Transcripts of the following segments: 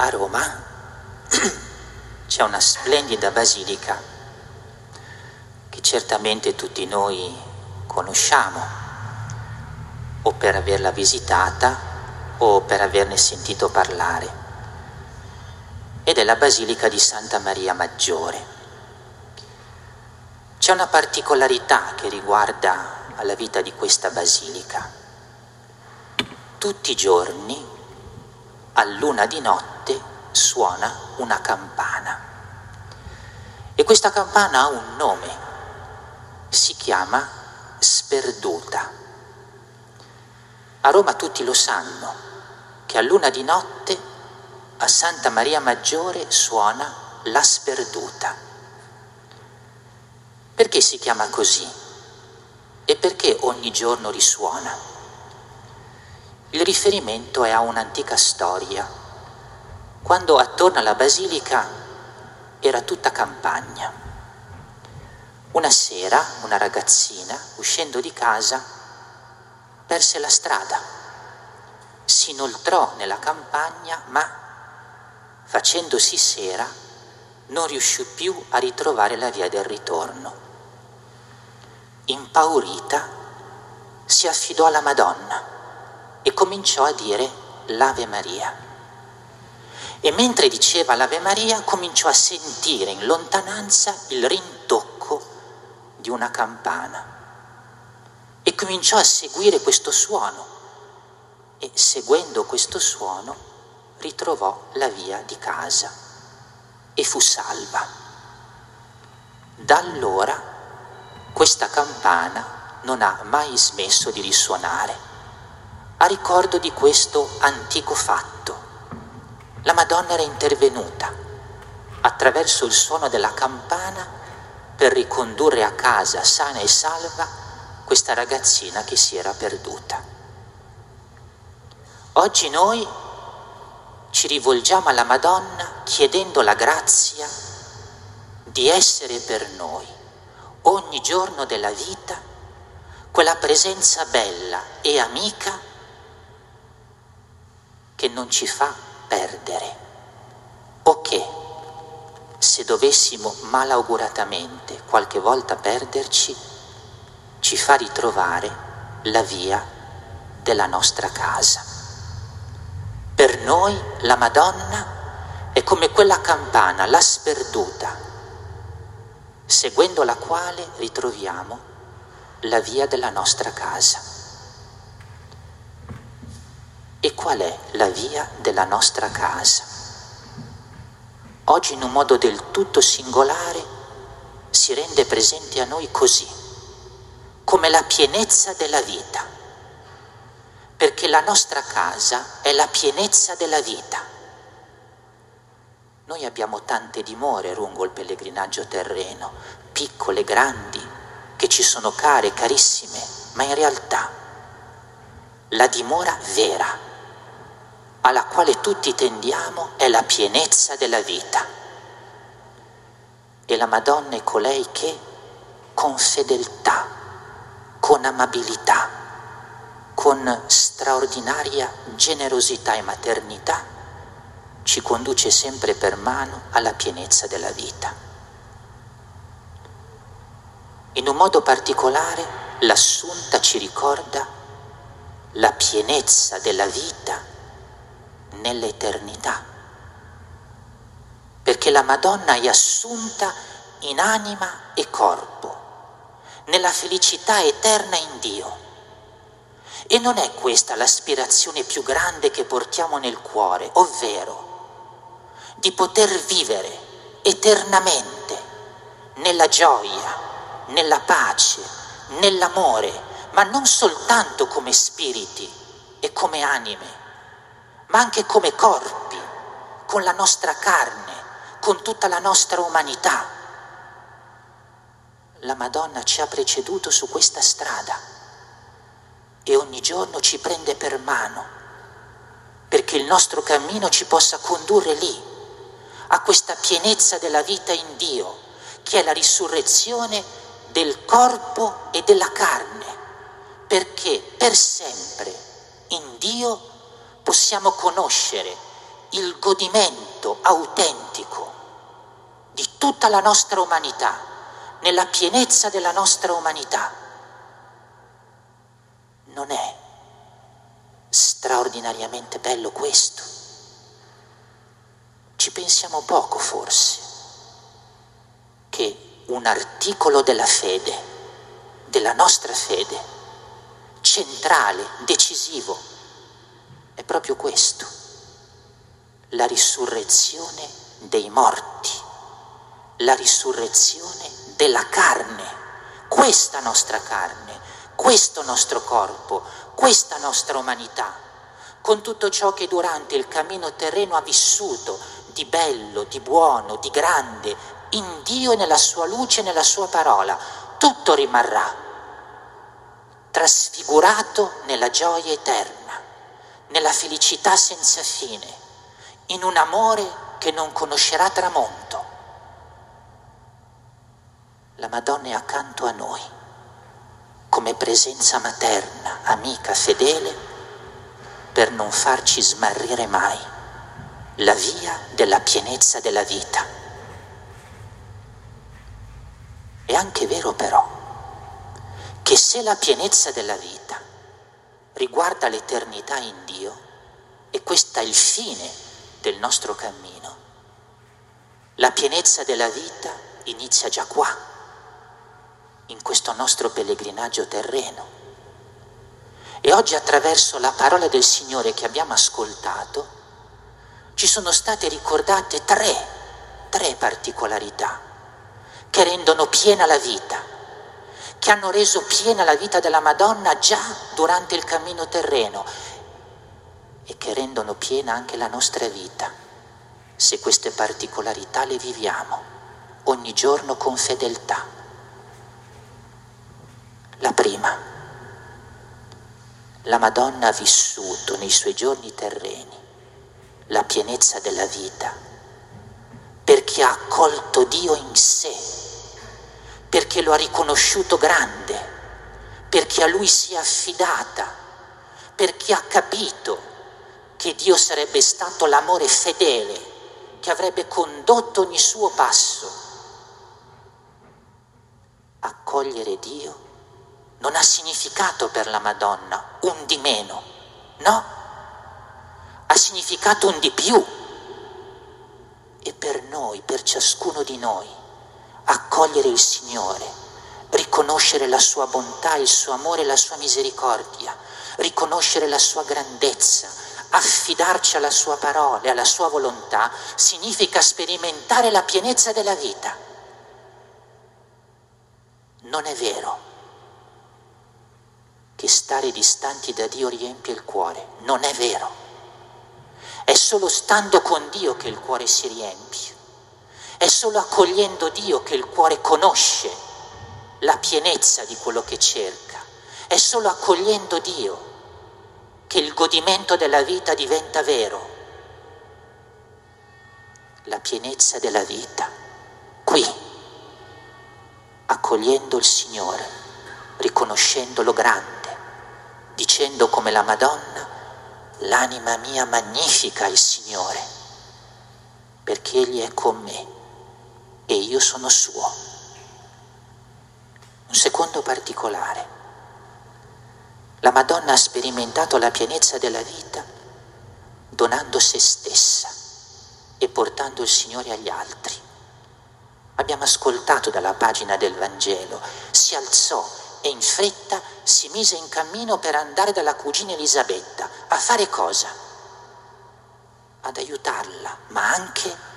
a Roma c'è una splendida basilica che certamente tutti noi conosciamo o per averla visitata o per averne sentito parlare ed è la Basilica di Santa Maria Maggiore. C'è una particolarità che riguarda la vita di questa basilica. Tutti i giorni, a luna di notte, suona una campana. E questa campana ha un nome, si chiama Sperduta. A Roma tutti lo sanno che a luna di notte a Santa Maria Maggiore suona la sperduta. Perché si chiama così? E perché ogni giorno risuona? Il riferimento è a un'antica storia, quando attorno alla basilica era tutta campagna. Una sera una ragazzina, uscendo di casa, perse la strada, si inoltrò nella campagna, ma facendosi sera, non riuscì più a ritrovare la via del ritorno. Impaurita, si affidò alla Madonna e cominciò a dire l'Ave Maria. E mentre diceva l'Ave Maria, cominciò a sentire in lontananza il rintocco di una campana e cominciò a seguire questo suono e seguendo questo suono ritrovò la via di casa e fu salva. Da allora questa campana non ha mai smesso di risuonare a ricordo di questo antico fatto. La Madonna era intervenuta attraverso il suono della campana per ricondurre a casa sana e salva questa ragazzina che si era perduta. Oggi noi ci rivolgiamo alla Madonna chiedendo la grazia di essere per noi ogni giorno della vita quella presenza bella e amica che non ci fa perdere o che se dovessimo malauguratamente qualche volta perderci ci fa ritrovare la via della nostra casa. Per noi la Madonna è come quella campana, la sperduta, seguendo la quale ritroviamo la via della nostra casa. E qual è la via della nostra casa? Oggi in un modo del tutto singolare si rende presente a noi così, come la pienezza della vita perché la nostra casa è la pienezza della vita. Noi abbiamo tante dimore lungo il pellegrinaggio terreno, piccole, grandi, che ci sono care, carissime, ma in realtà la dimora vera alla quale tutti tendiamo è la pienezza della vita. E la Madonna è colei che con fedeltà, con amabilità, con straordinaria generosità e maternità, ci conduce sempre per mano alla pienezza della vita. In un modo particolare l'assunta ci ricorda la pienezza della vita nell'eternità, perché la Madonna è assunta in anima e corpo, nella felicità eterna in Dio. E non è questa l'aspirazione più grande che portiamo nel cuore, ovvero di poter vivere eternamente nella gioia, nella pace, nell'amore, ma non soltanto come spiriti e come anime, ma anche come corpi, con la nostra carne, con tutta la nostra umanità. La Madonna ci ha preceduto su questa strada e ogni giorno ci prende per mano perché il nostro cammino ci possa condurre lì, a questa pienezza della vita in Dio, che è la risurrezione del corpo e della carne, perché per sempre in Dio possiamo conoscere il godimento autentico di tutta la nostra umanità, nella pienezza della nostra umanità. Non è straordinariamente bello questo? Ci pensiamo poco forse che un articolo della fede, della nostra fede, centrale, decisivo, è proprio questo, la risurrezione dei morti, la risurrezione della carne, questa nostra carne, questo nostro corpo, questa nostra umanità, con tutto ciò che durante il cammino terreno ha vissuto di bello, di buono, di grande, in Dio e nella sua luce e nella sua parola, tutto rimarrà trasfigurato nella gioia eterna, nella felicità senza fine, in un amore che non conoscerà tramonto. La Madonna è accanto a noi come presenza materna, amica, fedele, per non farci smarrire mai la via della pienezza della vita. È anche vero però che se la pienezza della vita riguarda l'eternità in Dio, e questo è il fine del nostro cammino, la pienezza della vita inizia già qua in questo nostro pellegrinaggio terreno. E oggi attraverso la parola del Signore che abbiamo ascoltato, ci sono state ricordate tre, tre particolarità che rendono piena la vita, che hanno reso piena la vita della Madonna già durante il cammino terreno e che rendono piena anche la nostra vita, se queste particolarità le viviamo ogni giorno con fedeltà. La prima, la Madonna ha vissuto nei suoi giorni terreni la pienezza della vita perché ha accolto Dio in sé, perché lo ha riconosciuto grande, perché a Lui si è affidata, perché ha capito che Dio sarebbe stato l'amore fedele che avrebbe condotto ogni suo passo. Accogliere Dio non ha significato per la Madonna un di meno, no, ha significato un di più. E per noi, per ciascuno di noi, accogliere il Signore, riconoscere la sua bontà, il suo amore, la sua misericordia, riconoscere la sua grandezza, affidarci alla sua parola e alla sua volontà, significa sperimentare la pienezza della vita. Non è vero che stare distanti da Dio riempie il cuore. Non è vero. È solo stando con Dio che il cuore si riempie. È solo accogliendo Dio che il cuore conosce la pienezza di quello che cerca. È solo accogliendo Dio che il godimento della vita diventa vero. La pienezza della vita, qui, accogliendo il Signore, riconoscendolo grande dicendo come la Madonna, l'anima mia magnifica il Signore, perché Egli è con me e io sono suo. Un secondo particolare. La Madonna ha sperimentato la pienezza della vita donando se stessa e portando il Signore agli altri. Abbiamo ascoltato dalla pagina del Vangelo, si alzò e in fretta si mise in cammino per andare dalla cugina Elisabetta. A fare cosa? Ad aiutarla, ma anche a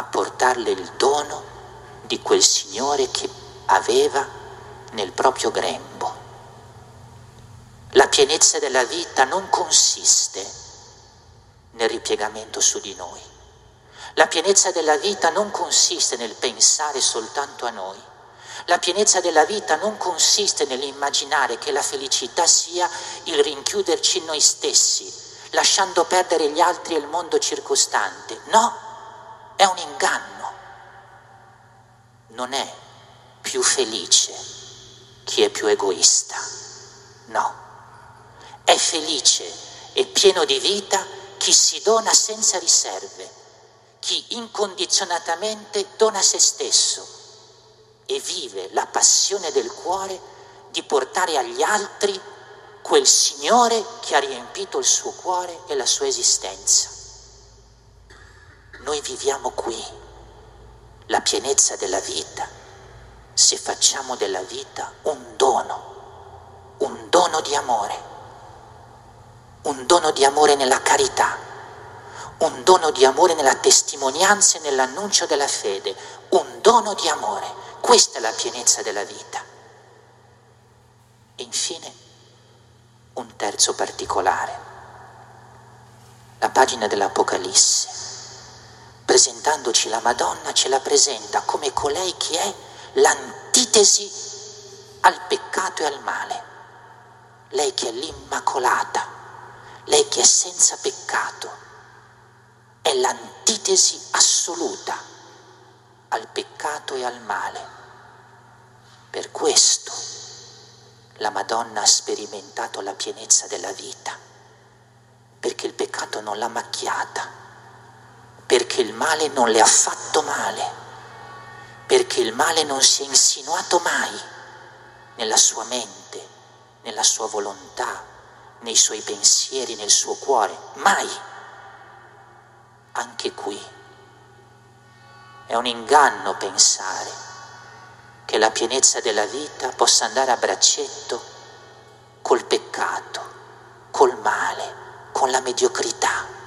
portarle il dono di quel Signore che aveva nel proprio grembo. La pienezza della vita non consiste nel ripiegamento su di noi. La pienezza della vita non consiste nel pensare soltanto a noi la pienezza della vita non consiste nell'immaginare che la felicità sia il rinchiuderci in noi stessi, lasciando perdere gli altri e il mondo circostante. No, è un inganno. Non è più felice chi è più egoista. No, è felice e pieno di vita chi si dona senza riserve, chi incondizionatamente dona se stesso e vive la passione del cuore di portare agli altri quel Signore che ha riempito il suo cuore e la sua esistenza. Noi viviamo qui la pienezza della vita se facciamo della vita un dono, un dono di amore, un dono di amore nella carità, un dono di amore nella testimonianza e nell'annuncio della fede, un dono di amore. Questa è la pienezza della vita. E infine un terzo particolare, la pagina dell'Apocalisse, presentandoci la Madonna, ce la presenta come colei che è l'antitesi al peccato e al male. Lei che è l'Immacolata, lei che è senza peccato, è l'antitesi assoluta al peccato e al male. Per questo la Madonna ha sperimentato la pienezza della vita, perché il peccato non l'ha macchiata, perché il male non le ha fatto male, perché il male non si è insinuato mai nella sua mente, nella sua volontà, nei suoi pensieri, nel suo cuore, mai. Anche qui è un inganno pensare che la pienezza della vita possa andare a braccetto col peccato, col male, con la mediocrità,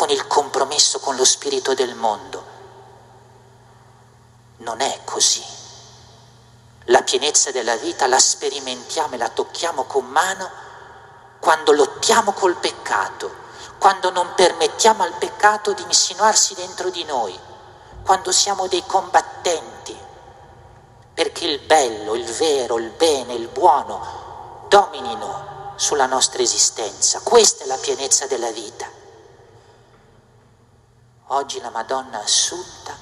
con il compromesso con lo spirito del mondo. Non è così. La pienezza della vita la sperimentiamo e la tocchiamo con mano quando lottiamo col peccato, quando non permettiamo al peccato di insinuarsi dentro di noi, quando siamo dei combattenti perché il bello, il vero, il bene, il buono dominino sulla nostra esistenza. Questa è la pienezza della vita. Oggi la Madonna Assunta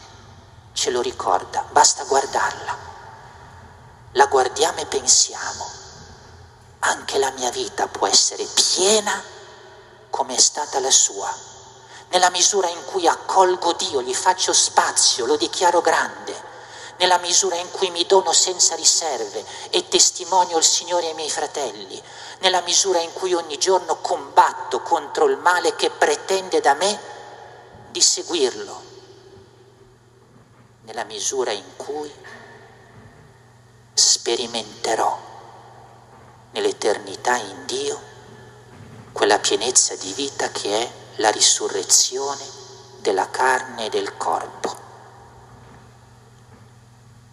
ce lo ricorda, basta guardarla. La guardiamo e pensiamo, anche la mia vita può essere piena come è stata la sua, nella misura in cui accolgo Dio, gli faccio spazio, lo dichiaro grande nella misura in cui mi dono senza riserve e testimonio il Signore ai miei fratelli, nella misura in cui ogni giorno combatto contro il male che pretende da me di seguirlo, nella misura in cui sperimenterò nell'eternità in Dio quella pienezza di vita che è la risurrezione della carne e del corpo.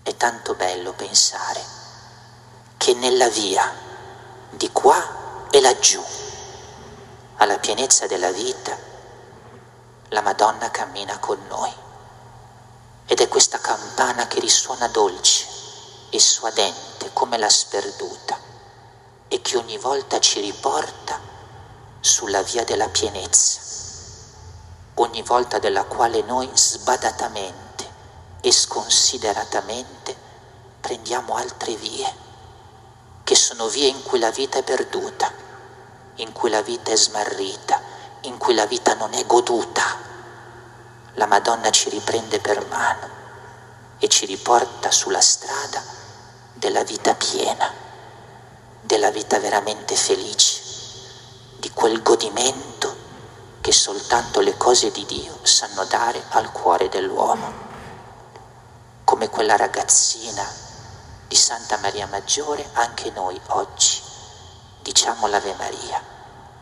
È tanto bello pensare che nella via di qua e laggiù, alla pienezza della vita, la Madonna cammina con noi. Ed è questa campana che risuona dolce e suadente come la sperduta e che ogni volta ci riporta sulla via della pienezza, ogni volta della quale noi sbadatamente e sconsideratamente prendiamo altre vie, che sono vie in cui la vita è perduta, in cui la vita è smarrita, in cui la vita non è goduta. La Madonna ci riprende per mano e ci riporta sulla strada della vita piena, della vita veramente felice, di quel godimento che soltanto le cose di Dio sanno dare al cuore dell'uomo come quella ragazzina di Santa Maria Maggiore, anche noi oggi diciamo l'Ave Maria,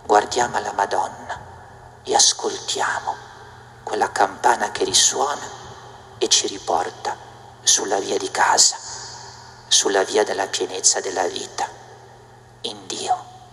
guardiamo la Madonna e ascoltiamo quella campana che risuona e ci riporta sulla via di casa, sulla via della pienezza della vita.